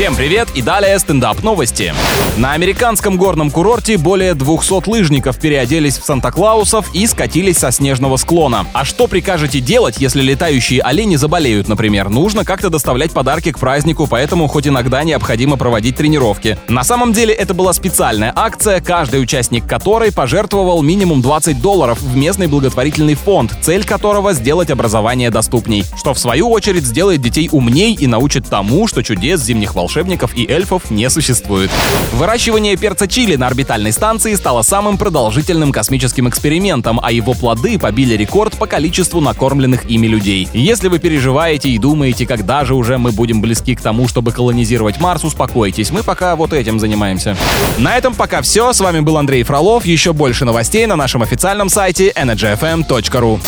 Всем привет и далее стендап новости. На американском горном курорте более 200 лыжников переоделись в Санта-Клаусов и скатились со снежного склона. А что прикажете делать, если летающие олени заболеют, например? Нужно как-то доставлять подарки к празднику, поэтому хоть иногда необходимо проводить тренировки. На самом деле это была специальная акция, каждый участник которой пожертвовал минимум 20 долларов в местный благотворительный фонд, цель которого сделать образование доступней, что в свою очередь сделает детей умней и научит тому, что чудес зимних волшебников волшебников и эльфов не существует. Выращивание перца чили на орбитальной станции стало самым продолжительным космическим экспериментом, а его плоды побили рекорд по количеству накормленных ими людей. Если вы переживаете и думаете, когда же уже мы будем близки к тому, чтобы колонизировать Марс, успокойтесь, мы пока вот этим занимаемся. На этом пока все. С вами был Андрей Фролов. Еще больше новостей на нашем официальном сайте energyfm.ru.